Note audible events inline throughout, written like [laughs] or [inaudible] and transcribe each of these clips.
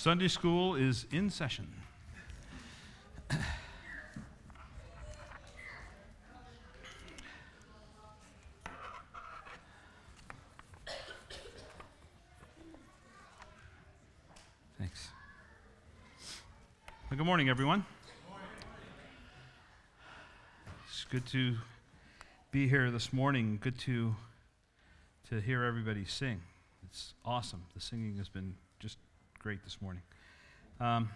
Sunday school is in session. Thanks. Well, good morning, everyone. It's good to be here this morning. Good to to hear everybody sing. It's awesome. The singing has been great this morning. Um,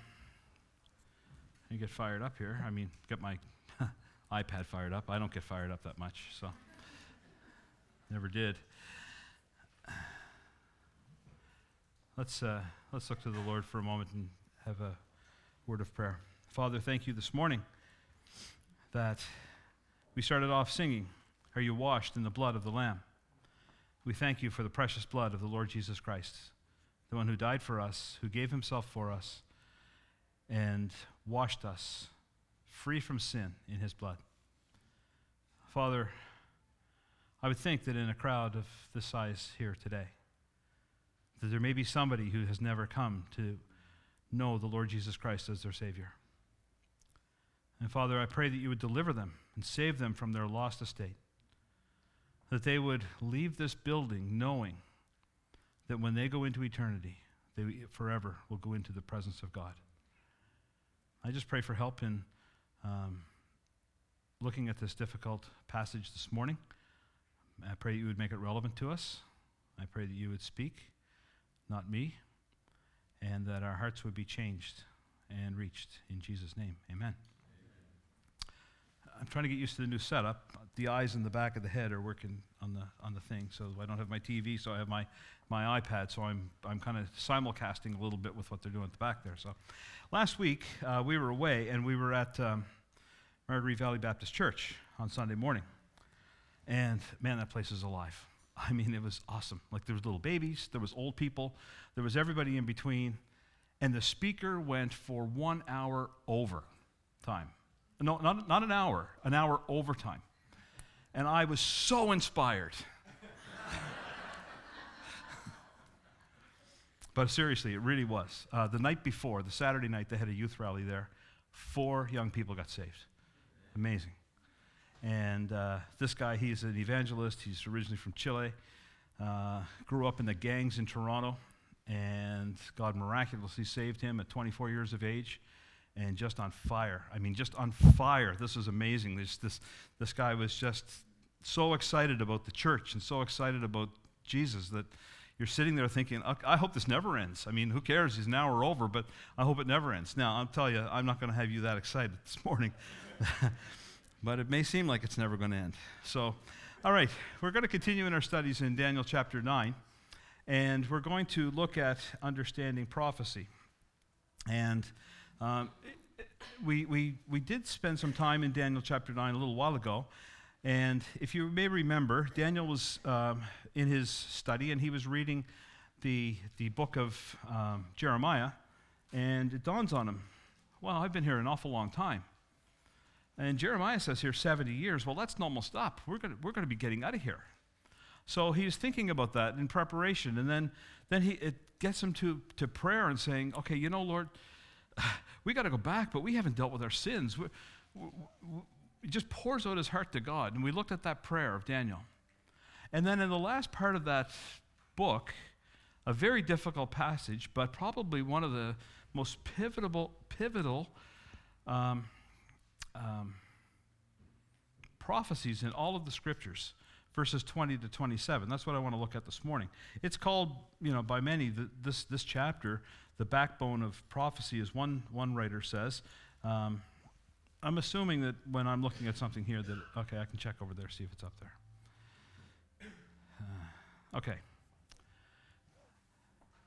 you get fired up here. I mean, get my [laughs] iPad fired up. I don't get fired up that much, so never did. Let's uh, let's look to the Lord for a moment and have a word of prayer. Father, thank you this morning that we started off singing, "Are you washed in the blood of the Lamb?" We thank you for the precious blood of the Lord Jesus Christ, the one who died for us, who gave himself for us, and washed us free from sin in his blood. Father, I would think that in a crowd of this size here today, that there may be somebody who has never come to know the Lord Jesus Christ as their Savior. And Father, I pray that you would deliver them and save them from their lost estate that they would leave this building knowing that when they go into eternity, they forever will go into the presence of God. I just pray for help in um, looking at this difficult passage this morning. I pray you would make it relevant to us. I pray that you would speak, not me, and that our hearts would be changed and reached. In Jesus' name, amen. I'm trying to get used to the new setup. The eyes in the back of the head are working on the on the thing, so I don't have my TV, so I have my my iPad, so I'm I'm kind of simulcasting a little bit with what they're doing at the back there. So, last week uh, we were away and we were at um, Marguerite Valley Baptist Church on Sunday morning, and man, that place is alive. I mean, it was awesome. Like there was little babies, there was old people, there was everybody in between, and the speaker went for one hour over time. No, not, not an hour, an hour overtime. And I was so inspired. [laughs] but seriously, it really was. Uh, the night before, the Saturday night, they had a youth rally there. Four young people got saved. Amazing. And uh, this guy, he's an evangelist. He's originally from Chile. Uh, grew up in the gangs in Toronto. And God miraculously saved him at 24 years of age and just on fire. I mean, just on fire. This is amazing. This, this, this guy was just so excited about the church and so excited about Jesus that you're sitting there thinking, I hope this never ends. I mean, who cares? He's an hour over, but I hope it never ends. Now, I'll tell you, I'm not going to have you that excited [laughs] this morning, [laughs] but it may seem like it's never going to end. So, all right, we're going to continue in our studies in Daniel chapter 9, and we're going to look at understanding prophecy. And um, we, we, we did spend some time in Daniel chapter 9 a little while ago. And if you may remember, Daniel was um, in his study and he was reading the, the book of um, Jeremiah. And it dawns on him, well, I've been here an awful long time. And Jeremiah says here 70 years. Well, that's almost up. We're going we're to be getting out of here. So he's thinking about that in preparation. And then, then he, it gets him to, to prayer and saying, okay, you know, Lord, [sighs] we got to go back, but we haven't dealt with our sins. We, we, we, he just pours out his heart to God. And we looked at that prayer of Daniel. And then in the last part of that book, a very difficult passage, but probably one of the most pivotal, pivotal um, um, prophecies in all of the scriptures, verses 20 to 27. That's what I want to look at this morning. It's called, you know, by many, the, this, this chapter, the backbone of prophecy, as one, one writer says. Um, I'm assuming that when I'm looking at something here, that, okay, I can check over there, see if it's up there. Uh, okay.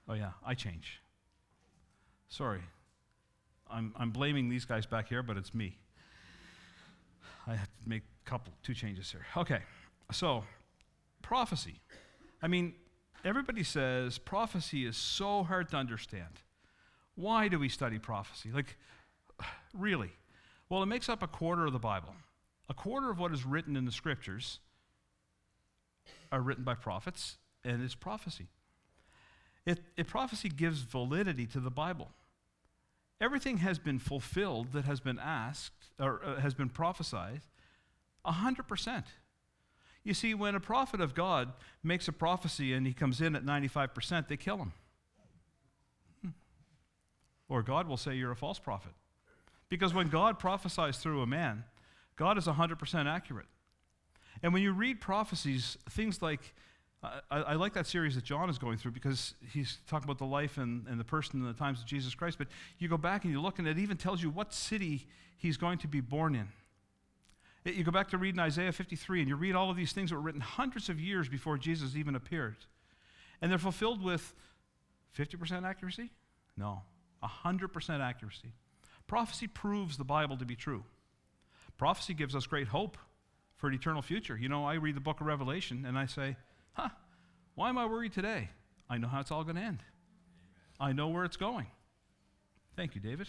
Oh, yeah, I change. Sorry. I'm, I'm blaming these guys back here, but it's me. I have to make a couple, two changes here. Okay, so prophecy. I mean, everybody says prophecy is so hard to understand. Why do we study prophecy? Like, [sighs] really? Well, it makes up a quarter of the Bible. A quarter of what is written in the scriptures are written by prophets, and it's prophecy. It, it prophecy gives validity to the Bible. Everything has been fulfilled that has been asked or uh, has been prophesied 100%. You see, when a prophet of God makes a prophecy and he comes in at 95%, they kill him. Hmm. Or God will say you're a false prophet. Because when God prophesies through a man, God is 100% accurate. And when you read prophecies, things like, I, I, like that series that John is going through because he's talking about the life and, and the person and the times of Jesus Christ. But you go back and you look, and it even tells you what city he's going to be born in. You go back to reading Isaiah 53, and you read all of these things that were written hundreds of years before Jesus even appeared. And they're fulfilled with 50% accuracy? No, 100% accuracy. Prophecy proves the Bible to be true. Prophecy gives us great hope for an eternal future. You know, I read the book of Revelation and I say, huh, why am I worried today? I know how it's all going to end. I know where it's going. Thank you, David.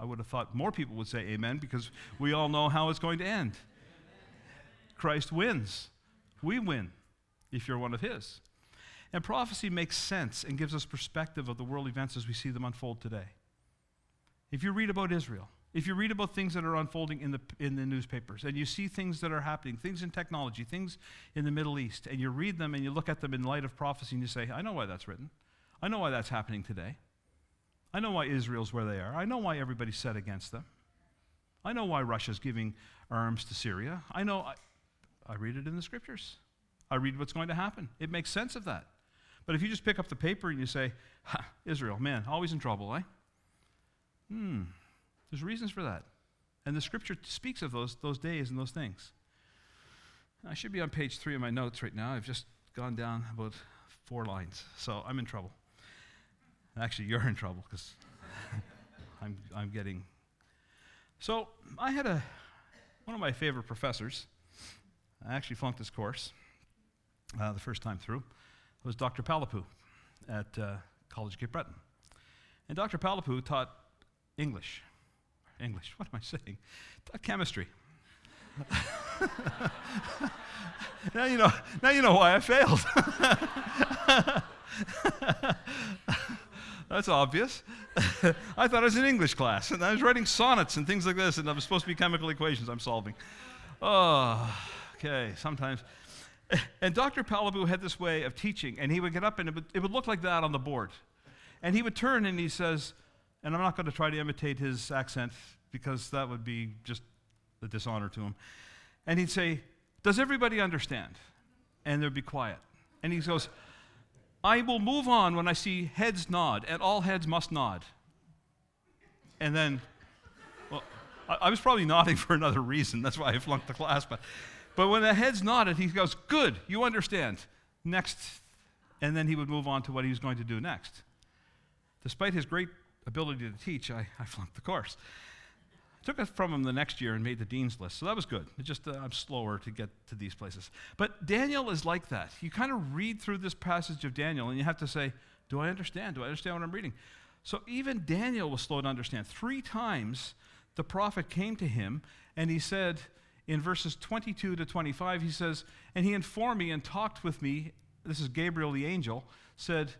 I would have thought more people would say amen because we all know how it's going to end. Christ wins. We win if you're one of his. And prophecy makes sense and gives us perspective of the world events as we see them unfold today. If you read about Israel, if you read about things that are unfolding in the, in the newspapers and you see things that are happening, things in technology, things in the Middle East, and you read them and you look at them in light of prophecy and you say, I know why that's written. I know why that's happening today. I know why Israel's where they are. I know why everybody's set against them. I know why Russia's giving arms to Syria. I know, I, I read it in the scriptures. I read what's going to happen. It makes sense of that. But if you just pick up the paper and you say, Israel, man, always in trouble, eh? Hmm, there's reasons for that. And the scripture speaks of those, those days and those things. I should be on page three of my notes right now. I've just gone down about four lines, so I'm in trouble. Actually, you're in trouble because [laughs] I'm, I'm getting. So I had a one of my favorite professors. I actually flunked this course uh, the first time through. It Was Dr. Palapoo at uh, College Cape Breton, and Dr. Palapoo taught English. English. What am I saying? Taught chemistry. [laughs] now you know. Now you know why I failed. [laughs] That's obvious. [laughs] I thought it was an English class, and I was writing sonnets and things like this, and I was supposed to be chemical equations I'm solving. Oh, okay, sometimes. [laughs] And Dr. Palaboo had this way of teaching, and he would get up, and it would, it would look like that on the board. And he would turn and he says, and I'm not going to try to imitate his accent because that would be just a dishonor to him. And he'd say, Does everybody understand? And there'd be quiet. And he goes, I will move on when I see heads nod, and all heads must nod. And then, well, I, I was probably nodding for another reason. That's why I flunked the class. But, but when the heads nodded, he goes, Good, you understand. Next. And then he would move on to what he was going to do next. Despite his great ability to teach, I, I flunked the course. Took it from him the next year and made the dean's list. So that was good. It just uh, I'm slower to get to these places. But Daniel is like that. You kind of read through this passage of Daniel and you have to say, do I understand? Do I understand what I'm reading? So even Daniel was slow to understand. Three times the prophet came to him and he said in verses 22 to 25, he says, And he informed me and talked with me. This is Gabriel the angel, said,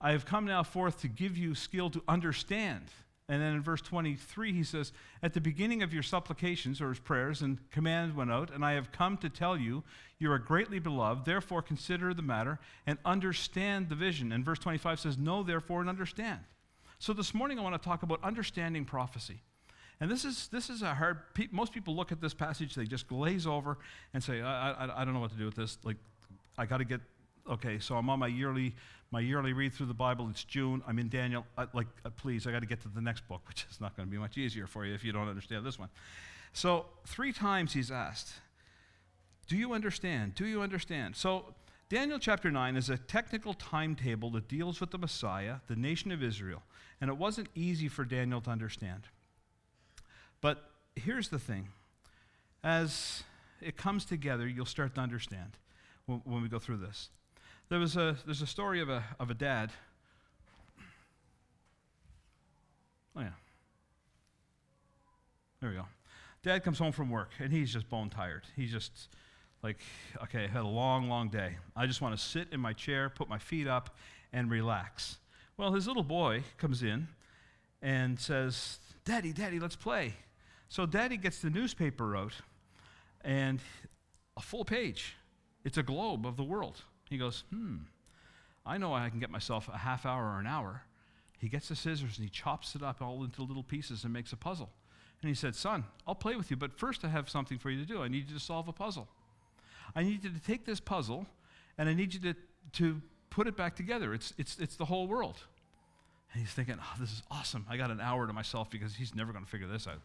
I have come now forth to give you skill to understand and then in verse 23, he says, At the beginning of your supplications, or his prayers, and command went out, and I have come to tell you, you are greatly beloved, therefore consider the matter and understand the vision. And verse 25 says, Know therefore and understand. So this morning I want to talk about understanding prophecy. And this is, this is a hard, most people look at this passage, they just glaze over and say, I, I, I don't know what to do with this. Like, I got to get, okay, so I'm on my yearly my yearly read through the Bible. It's June. I'm in Daniel. I, like, uh, please, I got to get to the next book, [laughs] which is not going to be much easier for you if you don't understand this one. So, three times he's asked, Do you understand? Do you understand? So, Daniel chapter 9 is a technical timetable that deals with the Messiah, the nation of Israel. And it wasn't easy for Daniel to understand. But here's the thing as it comes together, you'll start to understand when, when we go through this. There was a, there's a story of a, of a dad. Oh, yeah. There we go. Dad comes home from work and he's just bone tired. He's just like, okay, I had a long, long day. I just want to sit in my chair, put my feet up, and relax. Well, his little boy comes in and says, Daddy, Daddy, let's play. So Daddy gets the newspaper out and a full page. It's a globe of the world. He goes, Hmm, I know I can get myself a half hour or an hour. He gets the scissors and he chops it up all into little pieces and makes a puzzle. And he said, Son, I'll play with you, but first I have something for you to do. I need you to solve a puzzle. I need you to take this puzzle and I need you to, to put it back together. It's, it's, it's the whole world. And he's thinking, oh, this is awesome. I got an hour to myself because he's never going to figure this out.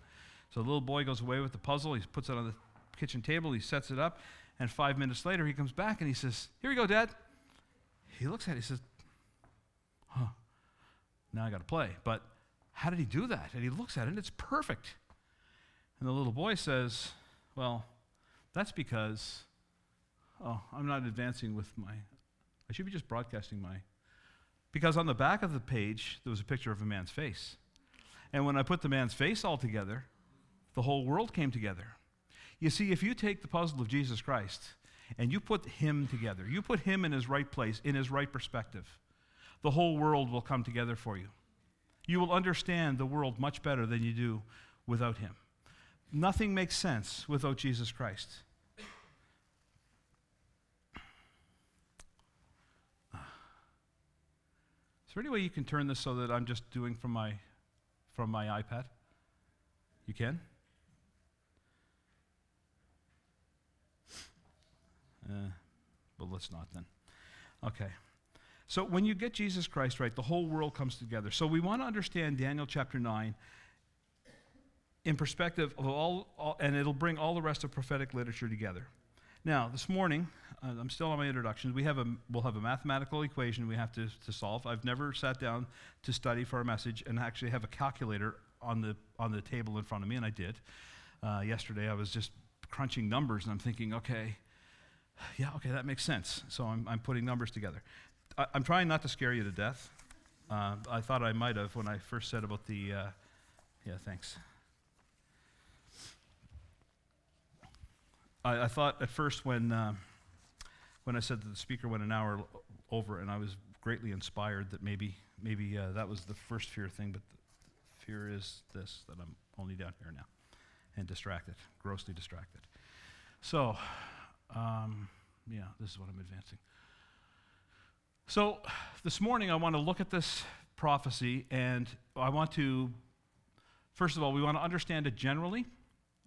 So the little boy goes away with the puzzle. He puts it on the kitchen table. He sets it up. And five minutes later, he comes back and he says, Here we go, Dad. He looks at it. He says, Huh, now I got to play. But how did he do that? And he looks at it and it's perfect. And the little boy says, Well, that's because, oh, I'm not advancing with my, I should be just broadcasting my, because on the back of the page, there was a picture of a man's face. And when I put the man's face all together, the whole world came together. You see, if you take the puzzle of Jesus Christ and you put him together, you put him in his right place, in his right perspective, the whole world will come together for you. You will understand the world much better than you do without him. Nothing makes sense without Jesus Christ. Is there any way you can turn this so that I'm just doing from my from my iPad? You can? But let's not then. Okay. So when you get Jesus Christ right, the whole world comes together. So we want to understand Daniel chapter 9 in perspective of all, all, and it'll bring all the rest of prophetic literature together. Now, this morning, uh, I'm still on my introductions. We have a, we'll have a mathematical equation we have to, to solve. I've never sat down to study for a message and actually have a calculator on the, on the table in front of me, and I did. Uh, yesterday, I was just crunching numbers, and I'm thinking, okay, yeah, okay, that makes sense. So I'm, I'm putting numbers together. I, am trying not to scare you to death. Uh, I thought I might have when I first said about the, uh, yeah, thanks. I, I, thought at first when, uh, when I said that the speaker went an hour over and I was greatly inspired that maybe, maybe uh, that was the first fear thing, but the fear is this, that I'm only down here now and distracted, grossly distracted. So, um, yeah, this is what I'm advancing. So, this morning I want to look at this prophecy and I want to, first of all, we want to understand it generally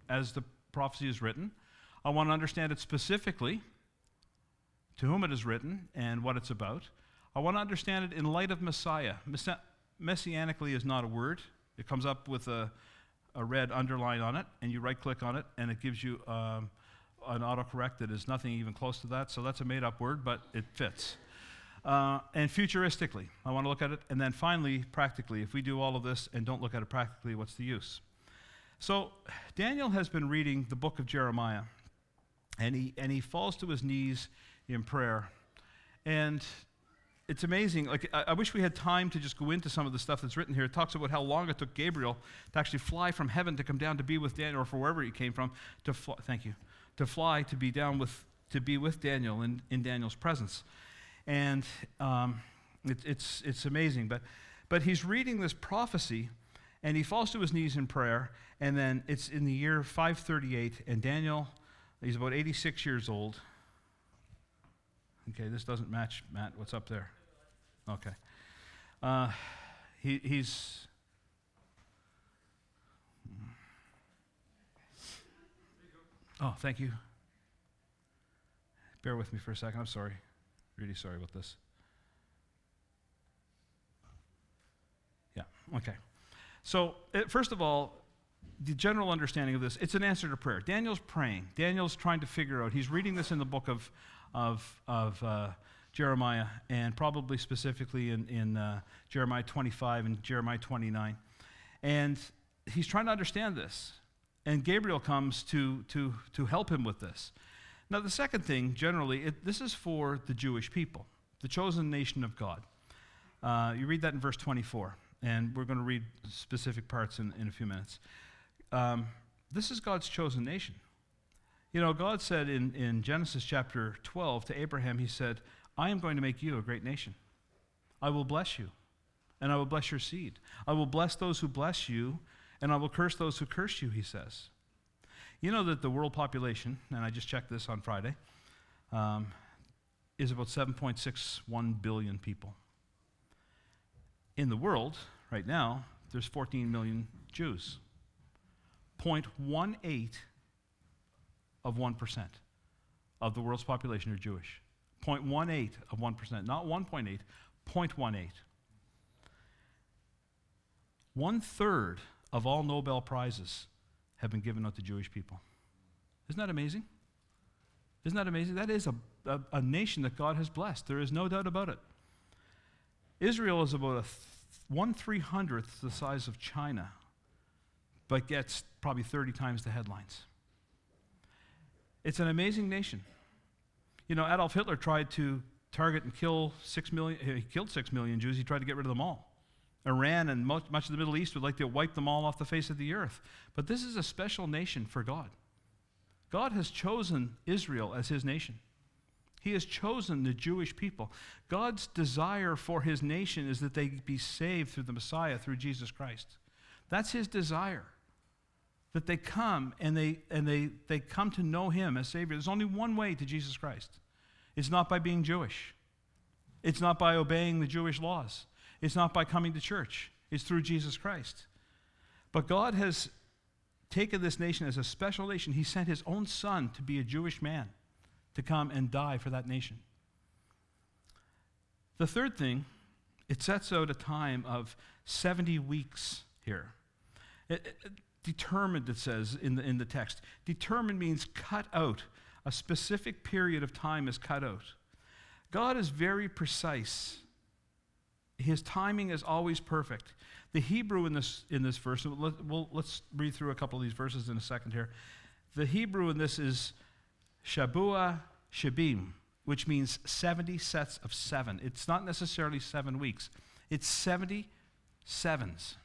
as the prophecy is written. I want to understand it specifically to whom it is written and what it's about. I want to understand it in light of Messiah. messianically is not a word, it comes up with a, a red underline on it, and you right click on it, and it gives you. Um, an autocorrect that is nothing even close to that, so that's a made up word, but it fits. Uh, and futuristically, I want to look at it. And then finally, practically, if we do all of this and don't look at it practically, what's the use? So, Daniel has been reading the book of Jeremiah, and he, and he falls to his knees in prayer. And it's amazing. Like, I, I, wish we had time to just go into some of the stuff that's written here. It talks about how long it took Gabriel to actually fly from heaven to come down to be with Daniel, or for wherever he came from, to fly. Thank you to fly to be down with to be with Daniel in, in Daniel's presence, and um, it, it's it's amazing. But but he's reading this prophecy, and he falls to his knees in prayer, and then it's in the year 538, and Daniel, he's about 86 years old. Okay, this doesn't match, Matt. What's up there? Okay. Uh, he, he's Oh, thank you. Bear with me for a second. I'm sorry. Really sorry about this. Yeah, okay. So, it, uh, first of all, the general understanding of this, it's an answer to prayer. Daniel's praying. Daniel's trying to figure out, he's reading this in the book of, of, of uh, Jeremiah, and probably specifically in, in uh, Jeremiah 25 and Jeremiah 29. And he's trying to understand this. And Gabriel comes to, to, to help him with this. Now, the second thing, generally, it, this is for the Jewish people, the chosen nation of God. Uh, you read that in verse 24, and we're going to read specific parts in, in a few minutes. Um, this is God's chosen nation. You know, God said in, in Genesis chapter 12 to Abraham, He said, I am going to make you a great nation. I will bless you, and I will bless your seed. I will bless those who bless you, and I will curse those who curse you, He says. You know that the world population, and I just checked this on Friday, um, is about 7.61 billion people. In the world, right now, there's 14 million Jews. 0.18 of 1% of the world's population are Jewish. 0.18 of 1%, not 1.8, 0.18. One third of all Nobel Prizes have been given out to Jewish people. Isn't that amazing? Isn't that amazing? That is a, a, a nation that God has blessed. There is no doubt about it. Israel is about a th- one three hundredth the size of China, but gets probably 30 times the headlines. It's an amazing nation. You know, Adolf Hitler tried to target and kill six million, he killed six million Jews, he tried to get rid of them all. Iran and much, much of the Middle East would like to wipe them all off the face of the earth. But this is a special nation for God. God has chosen Israel as his nation. He has chosen the Jewish people. God's desire for his nation is that they be saved through the Messiah, through Jesus Christ. That's his desire. That they come and they and they, they come to know him as Savior. There's only one way to Jesus Christ. It's not by being Jewish. It's not by obeying the Jewish laws. It's not by coming to church, it's through Jesus Christ. But God has taken this nation as a special nation. He sent his own son to be a Jewish man to come and die for that nation. The third thing, it sets out a time of 70 weeks here. It, it, determined, it says in the, in the text. Determined means cut out. A specific period of time is cut out. God is very precise his timing is always perfect. The Hebrew in this, in this verse, let, we'll, let's read through a couple of these verses in a second here. The Hebrew in this is Shabua Shabim, which means 70 sets of seven. It's not necessarily seven weeks, it's 70 sevens.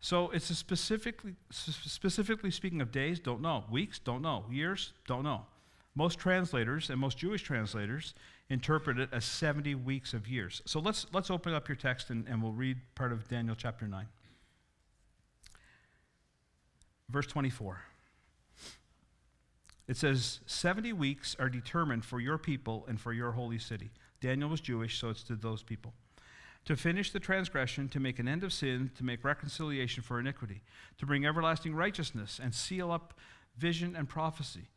So it's specifically, specifically speaking of days, don't know. Weeks, don't know. Years, don't know. Most translators and most Jewish translators interpret it as 70 weeks of years. So let's, let's open up your text and, and we'll read part of Daniel chapter 9. Verse 24. It says, 70 weeks are determined for your people and for your holy city. Daniel was Jewish, so it's to those people. To finish the transgression, to make an end of sin, to make reconciliation for iniquity, to bring everlasting righteousness and seal up vision and prophecy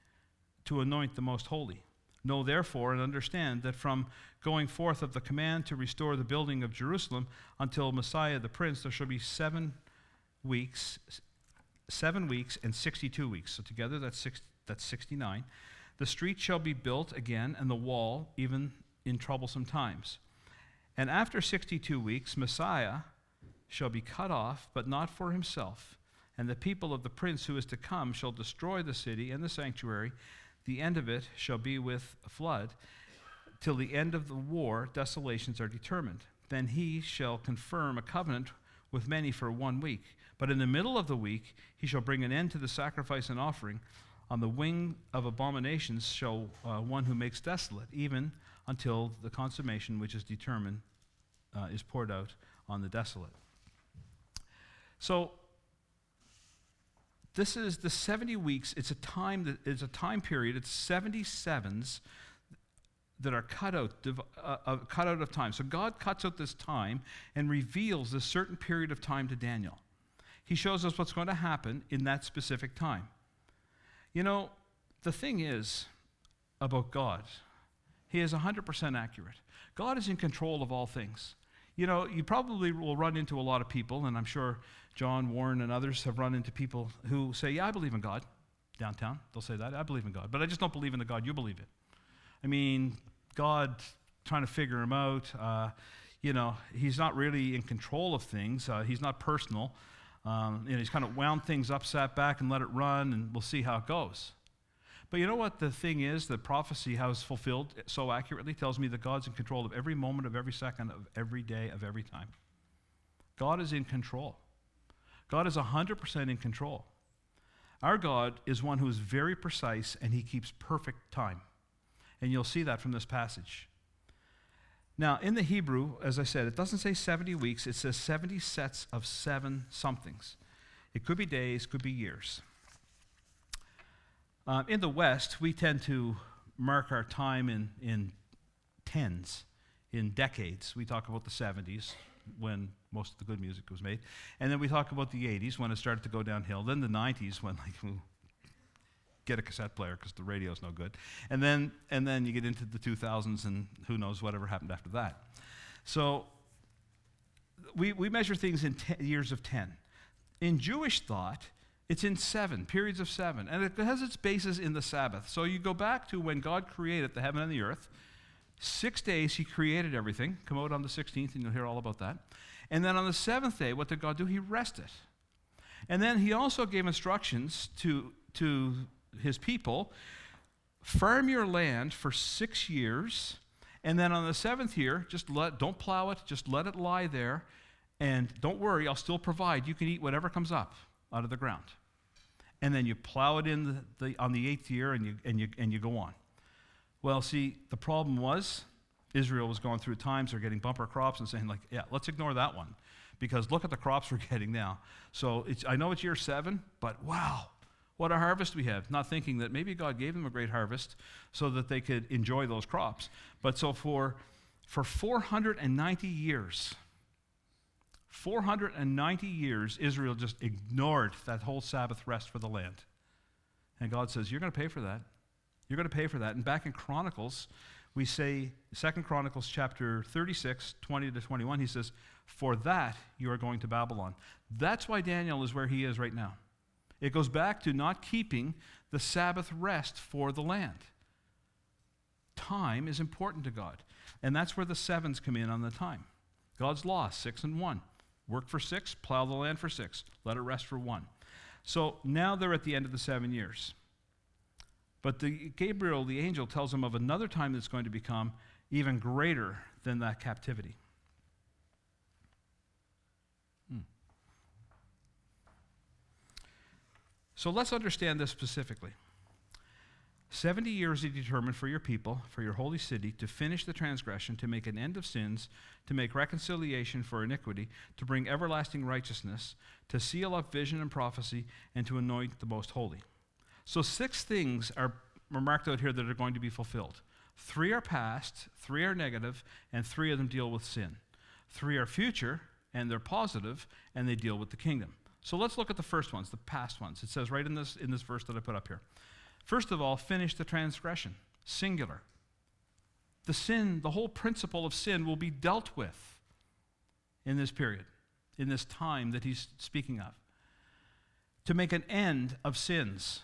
to anoint the most holy. Know therefore and understand that from going forth of the command to restore the building of Jerusalem until Messiah the Prince, there shall be seven weeks, seven weeks and 62 weeks. So together that's, six, that's 69. The street shall be built again, and the wall, even in troublesome times. And after 62 weeks, Messiah shall be cut off, but not for himself. And the people of the prince who is to come shall destroy the city and the sanctuary the end of it shall be with a flood. Till the end of the war, desolations are determined. Then he shall confirm a covenant with many for one week. But in the middle of the week, he shall bring an end to the sacrifice and offering. On the wing of abominations shall uh, one who makes desolate, even until the consummation which is determined uh, is poured out on the desolate. So this is the 70 weeks. It's a time that is a time period. It's 77s that are cut out, uh, uh, cut out of time. So God cuts out this time and reveals this certain period of time to Daniel. He shows us what's going to happen in that specific time. You know, the thing is about God, He is 100% accurate. God is in control of all things. You know, you probably will run into a lot of people, and I'm sure John, Warren, and others have run into people who say, Yeah, I believe in God. Downtown, they'll say that. I believe in God. But I just don't believe in the God you believe in. I mean, God, trying to figure him out, uh, you know, he's not really in control of things, uh, he's not personal. Um, you know, he's kind of wound things up, sat back, and let it run, and we'll see how it goes. But you know what the thing is? The prophecy, it's fulfilled so accurately, tells me that God's in control of every moment, of every second, of every day, of every time. God is in control. God is 100% in control. Our God is one who is very precise and he keeps perfect time. And you'll see that from this passage. Now, in the Hebrew, as I said, it doesn't say 70 weeks, it says 70 sets of seven somethings. It could be days, could be years. Uh, in the West, we tend to mark our time in, in tens, in decades. We talk about the 70s, when most of the good music was made. And then we talk about the 80s, when it started to go downhill. Then the 90s, when, like, get a cassette player because the radio's no good. And then, and then you get into the 2000s, and who knows whatever happened after that. So we, we measure things in years of 10. In Jewish thought, it's in seven, periods of seven. And it has its basis in the Sabbath. So you go back to when God created the heaven and the earth. Six days he created everything. Come out on the 16th, and you'll hear all about that. And then on the seventh day, what did God do? He rested. And then he also gave instructions to, to his people farm your land for six years. And then on the seventh year, just let, don't plow it, just let it lie there. And don't worry, I'll still provide. You can eat whatever comes up out of the ground. And then you plow it in the, the, on the eighth year and you, and, you, and you go on. Well, see, the problem was Israel was going through times they're getting bumper crops and saying, like, yeah, let's ignore that one because look at the crops [laughs] we're getting now. So I know it's year seven, but wow, what a harvest we have. Not thinking that maybe God gave them a great harvest so that they could enjoy those crops. But so for, for 490 years, 490 years, Israel just ignored that whole Sabbath rest for the land. And God says, You're going to pay for that. You're going to pay for that. And back in Chronicles, we say, Second Chronicles chapter 36, 20 to 21, he says, For that you are going to Babylon. That's why Daniel is where he is right now. It goes back to not keeping the Sabbath rest for the land. Time is important to God. And that's where the sevens come in on the time. God's law, six and one. Work for six, plow the land for six, let it rest for one. So now they're at the end of the seven years. But the, Gabriel, the angel, tells them of another time that's going to become even greater than that captivity. Hmm. So let's understand this specifically. 70 years he determined for your people, for your holy city, to finish the transgression, to make an end of sins, to make reconciliation for iniquity, to bring everlasting righteousness, to seal up vision and prophecy, and to anoint the most holy. So, six things are marked out here that are going to be fulfilled. Three are past, three are negative, and three of them deal with sin. Three are future, and they're positive, and they deal with the kingdom. So let's look at the first ones, the past ones. It says right in this, in this verse that I put up here. First of all, finish the transgression, singular. The sin, the whole principle of sin will be dealt with in this period, in this time that he's speaking of. To make an end of sins.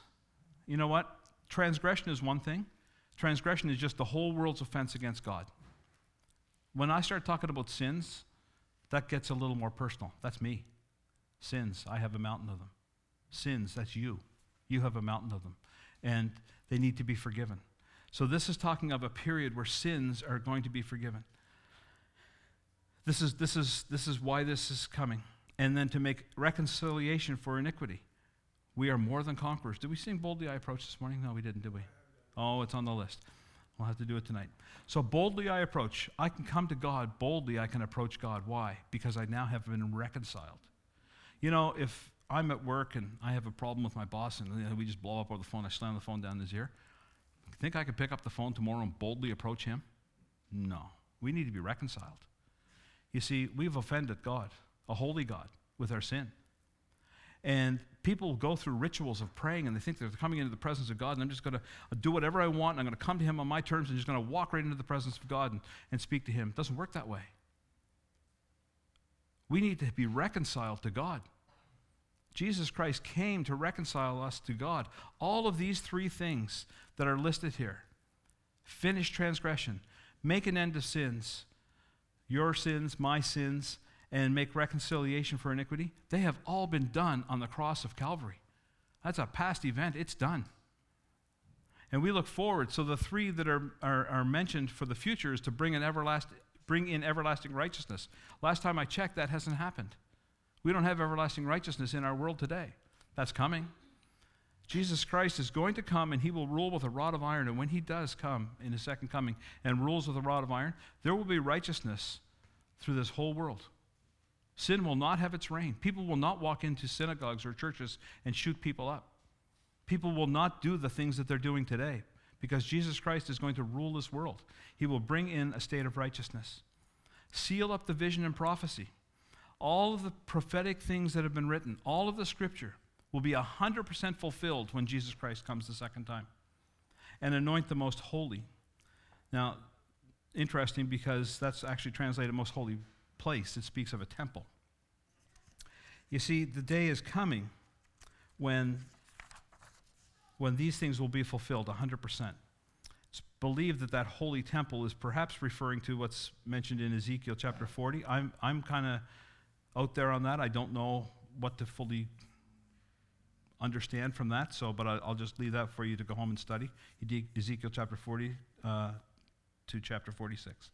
You know what? Transgression is one thing. Transgression is just the whole world's offense against God. When I start talking about sins, that gets a little more personal. That's me. Sins, I have a mountain of them. Sins, that's you. You have a mountain of them and they need to be forgiven. So, this is talking of a period where sins are going to be forgiven. This is, this is, this is why this is coming. And then to make reconciliation for iniquity. We are more than conquerors. Did we sing Boldly I Approach this morning? No, we didn't, did we? Oh, it's on the list. We'll have to do it tonight. So, boldly I approach. I can come to God. Boldly I can approach God. Why? Because I now have been reconciled. You know, if I'm at work and I have a problem with my boss and you know, we just blow up over the phone. I slam the phone down his ear. Think I could pick up the phone tomorrow and boldly approach him? No. We need to be reconciled. You see, we've offended God, a holy God, with our sin. And people go through rituals of praying and they think they're coming into the presence of God and I'm just going to uh, do whatever I want and I'm going to come to Him on my terms and just going to walk right into the presence of God and, and speak to Him. It doesn't work that way. We need to be reconciled to God. Jesus Christ came to reconcile us to God. All of these three things that are listed here finish transgression, make an end of sins, your sins, my sins, and make reconciliation for iniquity, they have all been done on the cross of Calvary. That's a past event, it's done. And we look forward. So the three that are, are, are mentioned for the future is to bring, an everlasting, bring in everlasting righteousness. Last time I checked, that hasn't happened. We don't have everlasting righteousness in our world today. That's coming. Jesus Christ is going to come and he will rule with a rod of iron. And when he does come in his second coming and rules with a rod of iron, there will be righteousness through this whole world. Sin will not have its reign. People will not walk into synagogues or churches and shoot people up. People will not do the things that they're doing today because Jesus Christ is going to rule this world. He will bring in a state of righteousness. Seal up the vision and prophecy. All of the prophetic things that have been written, all of the scripture, will be 100% fulfilled when Jesus Christ comes the second time. And anoint the most holy. Now, interesting because that's actually translated most holy place. It speaks of a temple. You see, the day is coming when, when these things will be fulfilled 100%. It's believed that that holy temple is perhaps referring to what's mentioned in Ezekiel chapter 40. I'm, I'm kind of out there on that. I don't know what to fully understand from that. So, but I'll just leave that for you to go home and study. Ezekiel chapter 40 uh, to chapter 46.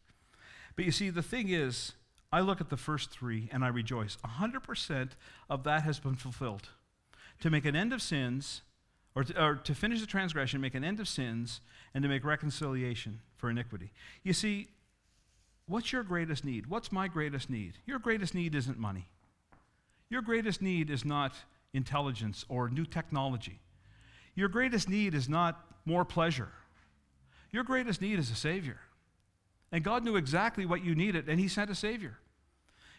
But you see, the thing is, I look at the first three and I rejoice. 100% of that has been fulfilled. To make an end of sins, or to, or to finish the transgression, make an end of sins, and to make reconciliation for iniquity. You see, what's your greatest need? What's my greatest need? Your greatest need isn't money. Your greatest need is not intelligence or new technology. Your greatest need is not more pleasure. Your greatest need is a Savior. And God knew exactly what you needed, and He sent a Savior.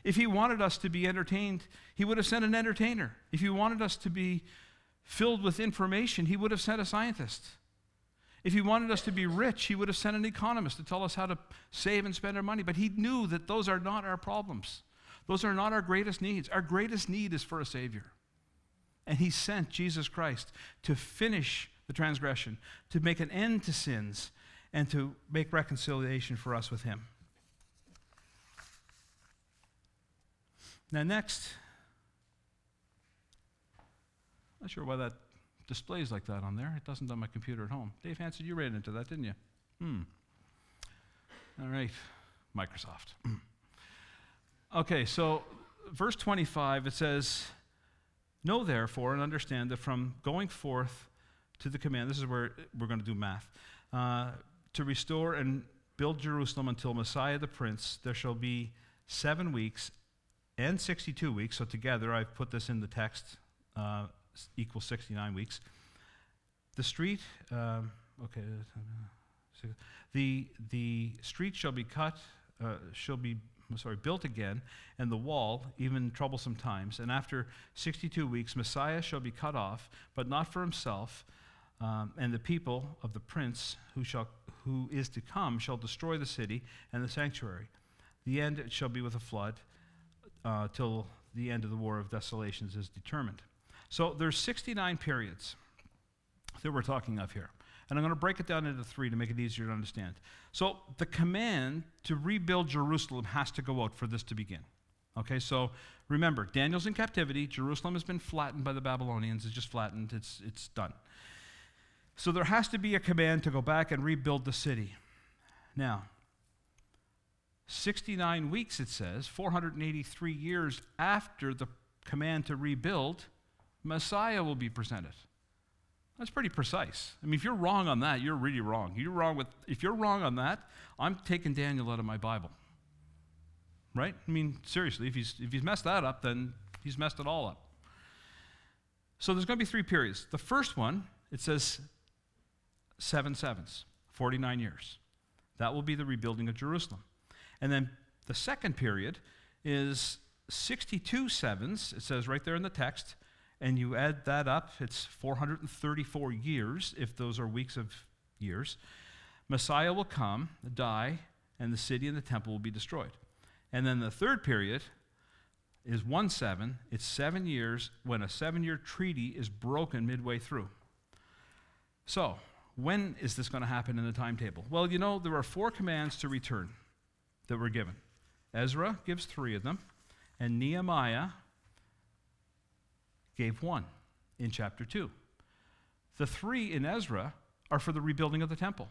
If He wanted us to be entertained, He would have sent an entertainer. If He wanted us to be filled with information, He would have sent a scientist. If He wanted us to be rich, He would have sent an economist to tell us how to save and spend our money. But He knew that those are not our problems, those are not our greatest needs. Our greatest need is for a Savior. And he sent Jesus Christ to finish the transgression, to make an end to sins, and to make reconciliation for us with him. Now, next, not sure why that displays like that on there. It doesn't on my computer at home. Dave Hanson, you ran into that, didn't you? Hmm. All right, Microsoft. [clears throat] okay, so verse 25, it says, Know therefore and understand that from going forth to the command, this is where we're going to do math, uh, to restore and build Jerusalem until Messiah the Prince, there shall be seven weeks and 62 weeks. So together, I've put this in the text, uh, equals 69 weeks. The street, um, okay, the, the street shall be cut, uh, shall be sorry, built again, and the wall, even troublesome times. And after 62 weeks, Messiah shall be cut off, but not for himself. Um, and the people of the prince who, shall, who is to come shall destroy the city and the sanctuary. The end shall be with a flood uh, till the end of the war of desolations is determined. So there's 69 periods that we're talking of here. And I'm going to break it down into three to make it easier to understand. So, the command to rebuild Jerusalem has to go out for this to begin. Okay, so remember, Daniel's in captivity. Jerusalem has been flattened by the Babylonians. It's just flattened, it's, it's done. So, there has to be a command to go back and rebuild the city. Now, 69 weeks, it says, 483 years after the command to rebuild, Messiah will be presented. That's pretty precise. I mean, if you're wrong on that, you're really wrong. You're wrong with, if you're wrong on that, I'm taking Daniel out of my Bible. Right? I mean, seriously, if he's, if he's messed that up, then he's messed it all up. So there's going to be three periods. The first one, it says seven sevens, 49 years. That will be the rebuilding of Jerusalem. And then the second period is 62 sevens, it says right there in the text, and you add that up, it's 434 years, if those are weeks of years. Messiah will come, die, and the city and the temple will be destroyed. And then the third period is 1 7. It's seven years when a seven year treaty is broken midway through. So, when is this going to happen in the timetable? Well, you know, there are four commands to return that were given. Ezra gives three of them, and Nehemiah gave one in chapter 2. The three in Ezra are for the rebuilding of the temple.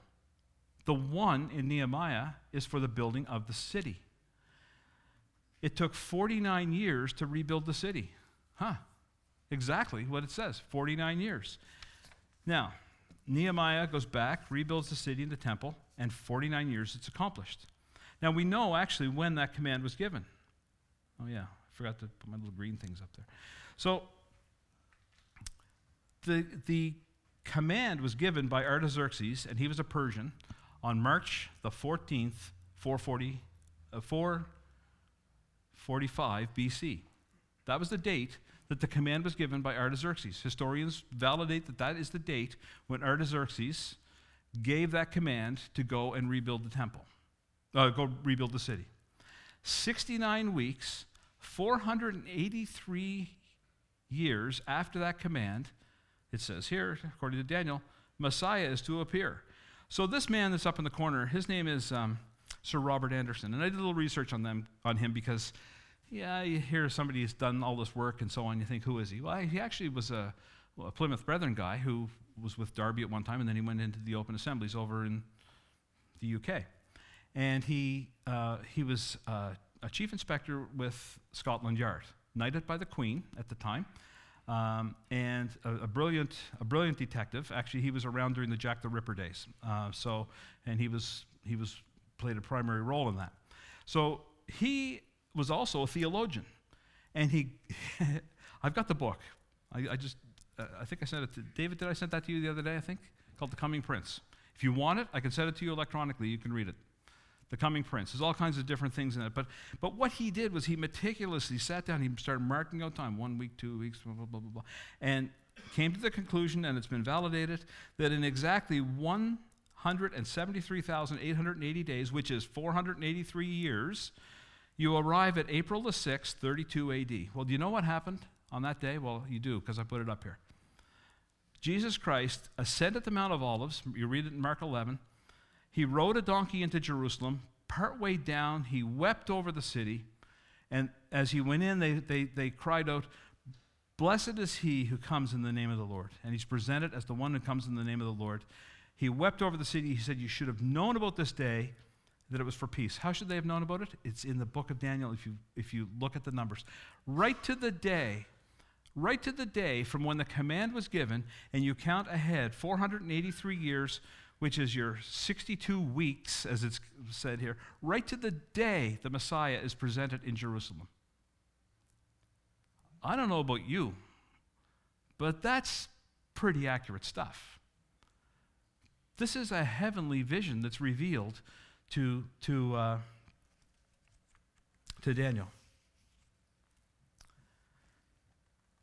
The one in Nehemiah is for the building of the city. It took 49 years to rebuild the city. Huh. Exactly what it says 49 years. Now, Nehemiah goes back, rebuilds the city and the temple, and 49 years it's accomplished. Now, we know actually when that command was given. Oh, yeah, I forgot to put my little green things up there. So, the, the command was given by Artaxerxes, and he was a Persian, on March the 14th, 440, uh, 445 BC. That was the date that the command was given by Artaxerxes. Historians validate that that is the date when Artaxerxes gave that command to go and rebuild the temple, uh, go rebuild the city. 69 weeks, 483 years after that command, it says here, according to Daniel, Messiah is to appear. So this man that's up in the corner, his name is um, Sir Robert Anderson, and I did a little research on them on him because, yeah, you hear somebody who's done all this work and so on. You think, who is he? Well, he actually was a, well, a Plymouth Brethren guy who was with Darby at one time, and then he went into the Open Assemblies over in the UK, and he uh, he was uh, a chief inspector with Scotland Yard, knighted by the Queen at the time. Um, and a, a, brilliant, a brilliant detective. Actually, he was around during the Jack the Ripper days. Uh, so, and he was he was played a primary role in that. So he was also a theologian, and he. [laughs] I've got the book. I, I just uh, I think I sent it to David. Did I send that to you the other day? I think called The Coming Prince. If you want it, I can send it to you electronically. You can read it the coming prince. There's all kinds of different things in it. But, but what he did was he meticulously sat down, he started marking out time one week, two weeks, blah, blah, blah, blah, blah, and came to the conclusion, and it's been validated, that in exactly 173,880 days, which is 483 years, you arrive at April the 6th, 32 AD. Well, do you know what happened on that day? Well, you do, because I put it up here. Jesus Christ ascended the Mount of Olives. You read it in Mark 11 he rode a donkey into Jerusalem. Partway down, he wept over the city. And as he went in, they, they, they cried out, Blessed is he who comes in the name of the Lord. And he's presented as the one who comes in the name of the Lord. He wept over the city. He said, You should have known about this day that it was for peace. How should they have known about it? It's in the book of Daniel if you, if you look at the numbers. Right to the day, right to the day from when the command was given, and you count ahead 483 years which is your 62 weeks, as it's said here, right to the day the Messiah is presented in Jerusalem. I don't know about you, but that's pretty accurate stuff. This is a heavenly vision that's revealed to, to, uh, to Daniel.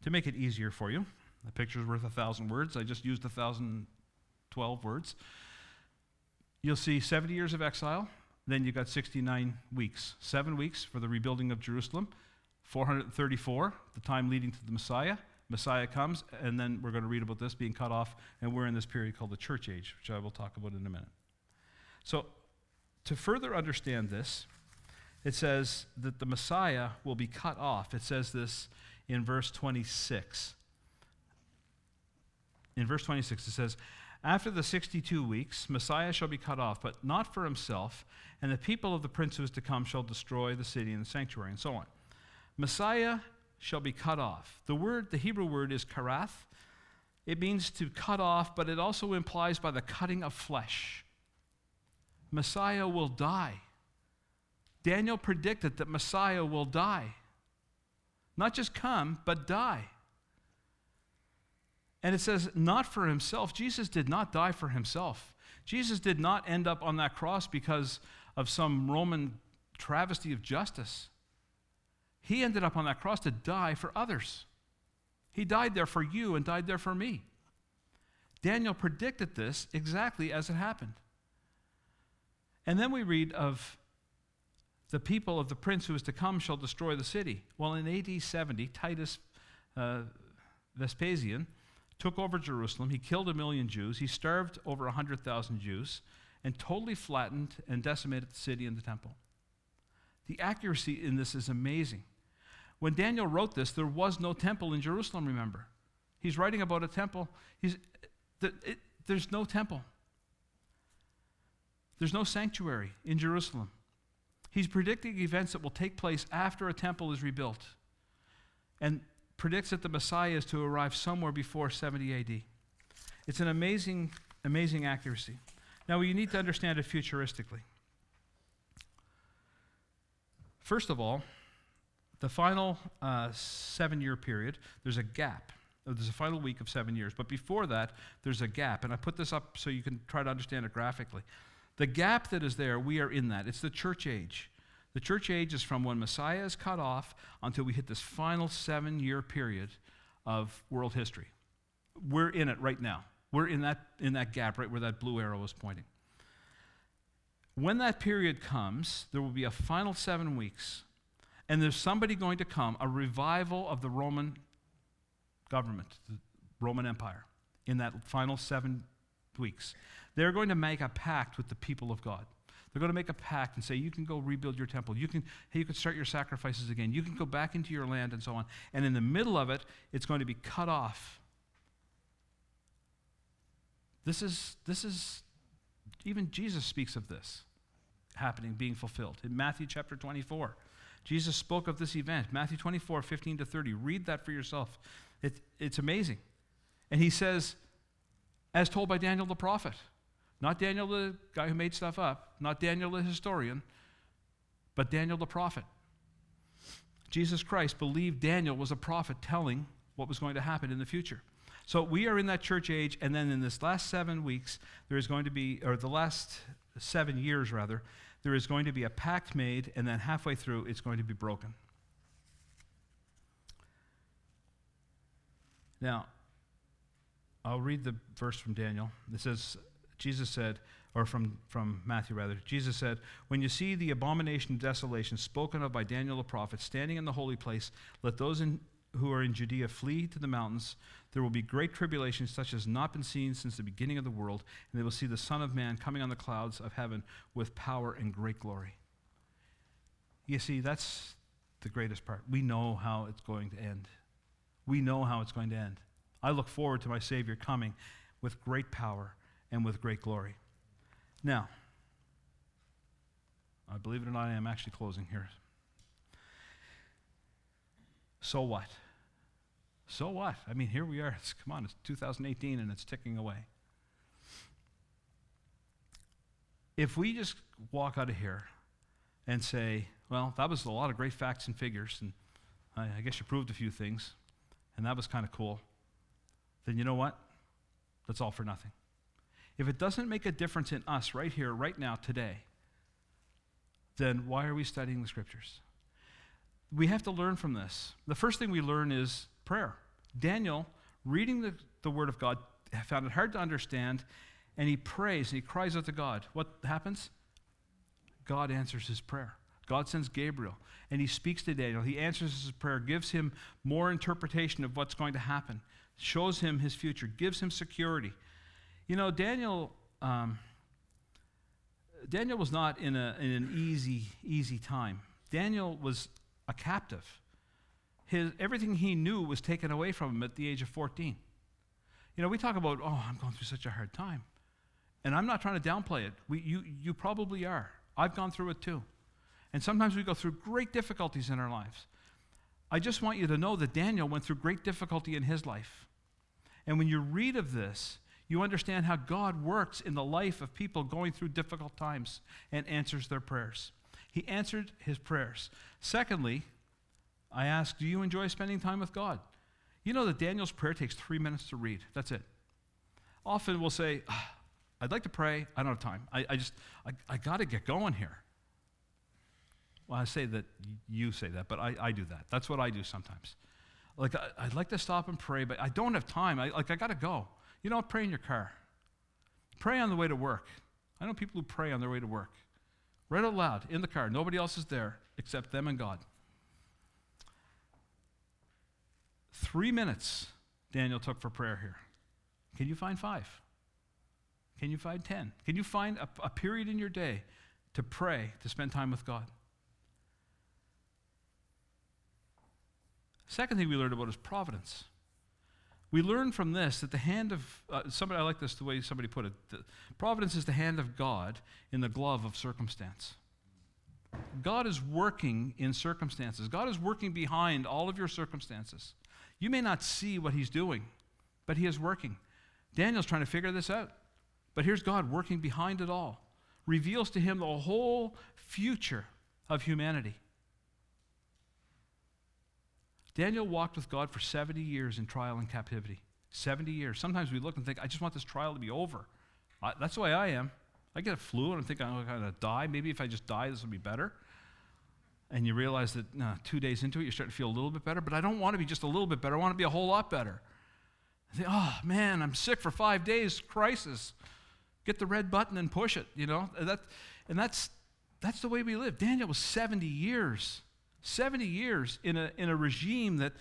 To make it easier for you, a picture's worth a thousand words. I just used a thousand twelve words you'll see 70 years of exile, then you've got 69 weeks. Seven weeks for the rebuilding of Jerusalem, 434, the time leading to the Messiah. Messiah comes, and then we're going to read about this being cut off, and we're in this period called the church age, which I will talk about in a minute. So, to further understand this, it says that the Messiah will be cut off. It says this in verse 26. In verse 26, it says, after the 62 weeks, Messiah shall be cut off, but not for himself, and the people of the prince who is to come shall destroy the city and the sanctuary, and so on. Messiah shall be cut off. The word, the Hebrew word is karath. It means to cut off, but it also implies by the cutting of flesh. Messiah will die. Daniel predicted that Messiah will die. Not just come, but die. And it says, not for himself. Jesus did not die for himself. Jesus did not end up on that cross because of some Roman travesty of justice. He ended up on that cross to die for others. He died there for you and died there for me. Daniel predicted this exactly as it happened. And then we read of the people of the prince who is to come shall destroy the city. Well, in AD 70, Titus uh, Vespasian took over Jerusalem. He killed a million Jews. He starved over 100,000 Jews and totally flattened and decimated the city and the temple. The accuracy in this is amazing. When Daniel wrote this, there was no temple in Jerusalem, remember. He's writing about a temple. He's, the, it, there's no temple, there's no sanctuary in Jerusalem. He's predicting events that will take place after a temple is rebuilt. And predicts that the Messiah is to arrive somewhere before 70 AD. It's an amazing, amazing accuracy. Now, you need to understand it futuristically. First of all, the final uh, seven year period, there's a gap. There's a final week of seven years. But before that, there's a gap. And I put this up so you can try to understand it graphically. The gap that is there, we are in that. It's the church age. The church age is from when Messiah is cut off until we hit this final seven year period of world history. We're in it right now. We're in that, in that gap right where that blue arrow is pointing. When that period comes, there will be a final seven weeks, and there's somebody going to come, a revival of the Roman government, the Roman Empire, in that final seven weeks. They're going to make a pact with the people of God. They're going to make a pact and say, you can go rebuild your temple. You can, hey, you can start your sacrifices again. You can go back into your land and so on. And in the middle of it, it's going to be cut off. This is, this is, even Jesus speaks of this happening, being fulfilled. In Matthew chapter 24, Jesus spoke of this event. Matthew 24, 15 to 30. Read that for yourself. It, it's amazing. And he says, as told by Daniel the prophet, not Daniel the guy who made stuff up, not Daniel the historian, but Daniel the prophet. Jesus Christ believed Daniel was a prophet telling what was going to happen in the future. So we are in that church age, and then in this last seven weeks, there is going to be, or the last seven years rather, there is going to be a pact made, and then halfway through, it's going to be broken. Now, I'll read the verse from Daniel. It says, Jesus said, or from, from Matthew rather, Jesus said, When you see the abomination of desolation spoken of by Daniel the prophet standing in the holy place, let those in, who are in Judea flee to the mountains. There will be great tribulation, such as has not been seen since the beginning of the world, and they will see the Son of Man coming on the clouds of heaven with power and great glory. You see, that's the greatest part. We know how it's going to end. We know how it's going to end. I look forward to my Savior coming with great power and with great glory. Now, I believe it or not, I am actually closing here. So what? So what? I mean, here we are. It's, come on, it's 2018 and it's ticking away. If we just walk out of here and say, well, that was a lot of great facts and figures, and I, I guess you proved a few things, and that was kind of cool, then you know what? That's all for nothing. If it doesn't make a difference in us right here, right now, today, then why are we studying the scriptures? We have to learn from this. The first thing we learn is prayer. Daniel, reading the, the Word of God, found it hard to understand, and he prays and he cries out to God. What happens? God answers his prayer. God sends Gabriel and he speaks to Daniel. He answers his prayer, gives him more interpretation of what's going to happen, shows him his future, gives him security. You know, Daniel, um, Daniel was not in, a, in an easy, easy time. Daniel was a captive. His, everything he knew was taken away from him at the age of 14. You know, we talk about, oh, I'm going through such a hard time. And I'm not trying to downplay it. We, you, you probably are. I've gone through it too. And sometimes we go through great difficulties in our lives. I just want you to know that Daniel went through great difficulty in his life. And when you read of this, you understand how God works in the life of people going through difficult times and answers their prayers. He answered his prayers. Secondly, I ask, do you enjoy spending time with God? You know that Daniel's prayer takes three minutes to read. That's it. Often we'll say, oh, I'd like to pray. I don't have time. I, I just, I, I got to get going here. Well, I say that you say that, but I, I do that. That's what I do sometimes. Like, I, would like to stop and pray, but I don't have time. I, like, I got to go. You don't pray in your car. Pray on the way to work. I know people who pray on their way to work. Read out loud in the car. Nobody else is there except them and God. Three minutes Daniel took for prayer here. Can you find five? Can you find ten? Can you find a, a period in your day to pray, to spend time with God? Second thing we learned about is providence. We learn from this that the hand of uh, somebody, I like this the way somebody put it. providence is the hand of God in the glove of circumstance. God is working in circumstances. God is working behind all of your circumstances. You may not see what He's doing, but He is working. Daniel's trying to figure this out. But here's God working behind it all, reveals to him the whole future of humanity. Daniel walked with God for 70 years in trial and captivity. 70 years. Sometimes we look and think, I just want this trial to be over. I, that's the way I am. I get a flu and I think I'm going to die. Maybe if I just die, this will be better. And you realize that two days into it, you're starting to feel a little bit better. But I don't want to be just a little bit better. I want to be a whole lot better. I think, oh man, I'm sick for five days. Crisis. Get the red button and push it. You know that, and that's that's the way we live. Daniel was 70 years, 70 years in a in a regime that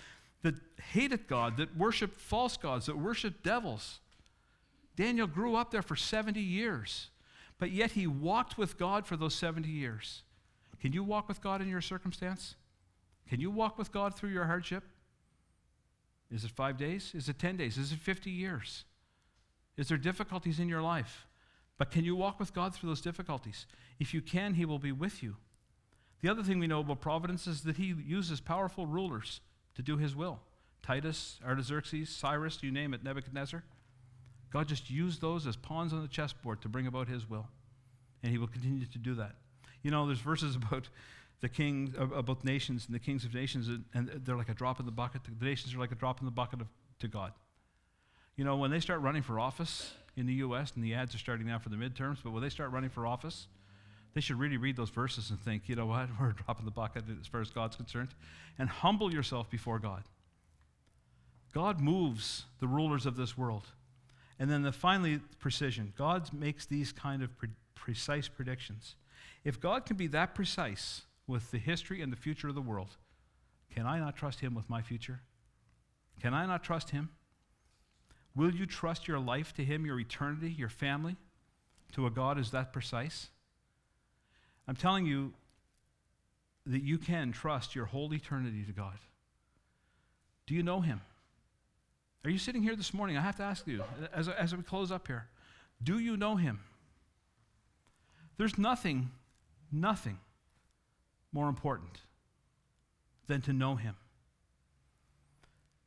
that hated God, that worshiped false gods, that worshiped devils. Daniel grew up there for 70 years, but yet he walked with God for those 70 years. Can you walk with God in your circumstance? Can you walk with God through your hardship? Is it five days? Is it 10 days? Is it 50 years? Is there difficulties in your life? But can you walk with God through those difficulties? If you can, He will be with you. The other thing we know about providence is that He uses powerful rulers to do His will. Titus, Artaxerxes, Cyrus, you name it, Nebuchadnezzar. God just used those as pawns on the chessboard to bring about His will. And He will continue to do that. You know, there's verses [laughs] about the king, about nations and the kings of nations, and they're like a drop in the bucket. The nations are like a drop in the bucket of, to God. You know, when they start running for office in the U.S., and the ads are starting now for the midterms, but when they start running for office, they should really read those verses and think, you know what, [laughs] we're a drop in the bucket as far as God's concerned, and humble yourself before God. God moves the rulers of this world. And then the finally, precision. God makes these kind of pre- precise predictions. If God can be that precise with the history and the future of the world, can I not trust Him with my future? Can I not trust Him? Will you trust your life to Him, your eternity, your family, to a God who's that precise? I'm telling you that you can trust your whole eternity to God. Do you know Him? Are you sitting here this morning? I have to ask you, as, as we close up here, do you know Him? There's nothing, nothing more important than to know Him.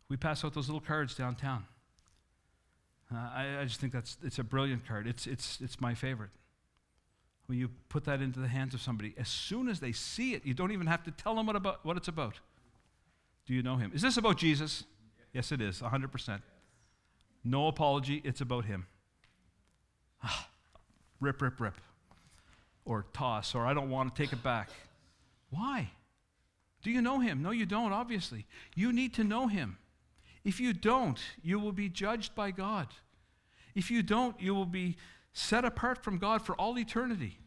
We pass out those little cards downtown. Uh, I, I, just think that's it's a brilliant card. It's, it's, it's my favorite. When you put that into the hands of somebody, as soon as they see it, you don't even have to tell them what, about, what it's about. Do you know him? Is this about Jesus? Yes, it is, 100%. No apology, it's about him. Ah, rip, rip, rip. Or toss, or I don't want to take it back. Why? Do you know him? No, you don't, obviously. You need to know him. If you don't, you will be judged by God. If you don't, you will be set apart from God for all eternity.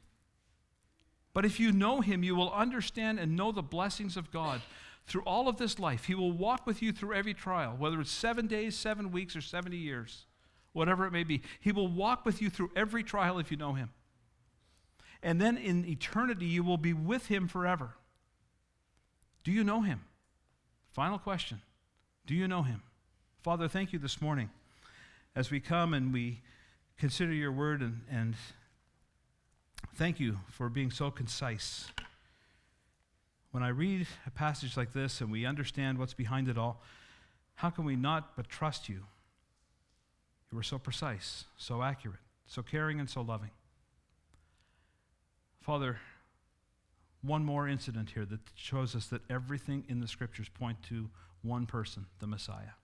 But if you know Him, you will understand and know the blessings of God through all of this life. He will walk with you through every trial, whether it's seven days, seven weeks, or 70 years, whatever it may be. He will walk with you through every trial if you know Him. And then in eternity, you will be with Him forever. Do you know Him? Final question Do you know Him? Father, thank you this morning as we come and we consider your word and, and thank you for being so concise. When I read a passage like this and we understand what's behind it all, how can we not but trust you? You were so precise, so accurate, so caring, and so loving. Father, one more incident here that shows us that everything in the scriptures point to one person, the Messiah.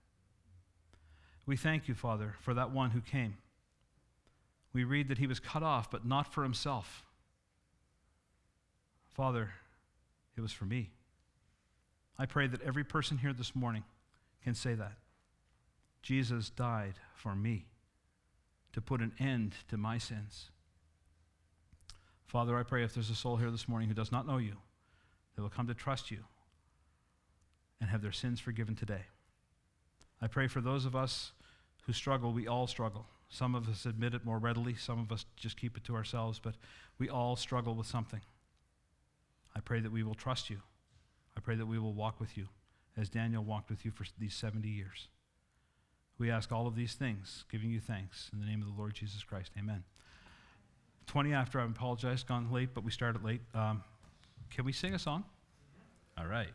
We thank you, Father, for that one who came. We read that he was cut off, but not for himself. Father, it was for me. I pray that every person here this morning can say that. Jesus died for me to put an end to my sins. Father, I pray if there's a soul here this morning who does not know you, they will come to trust you and have their sins forgiven today. I pray for those of us who struggle, we all struggle. Some of us admit it more readily, some of us just keep it to ourselves, but we all struggle with something. I pray that we will trust you. I pray that we will walk with you as Daniel walked with you for these 70 years. We ask all of these things, giving you thanks in the name of the Lord Jesus Christ. Amen. 20 after, I apologize, gone late, but we started late. Um, can we sing a song? All right.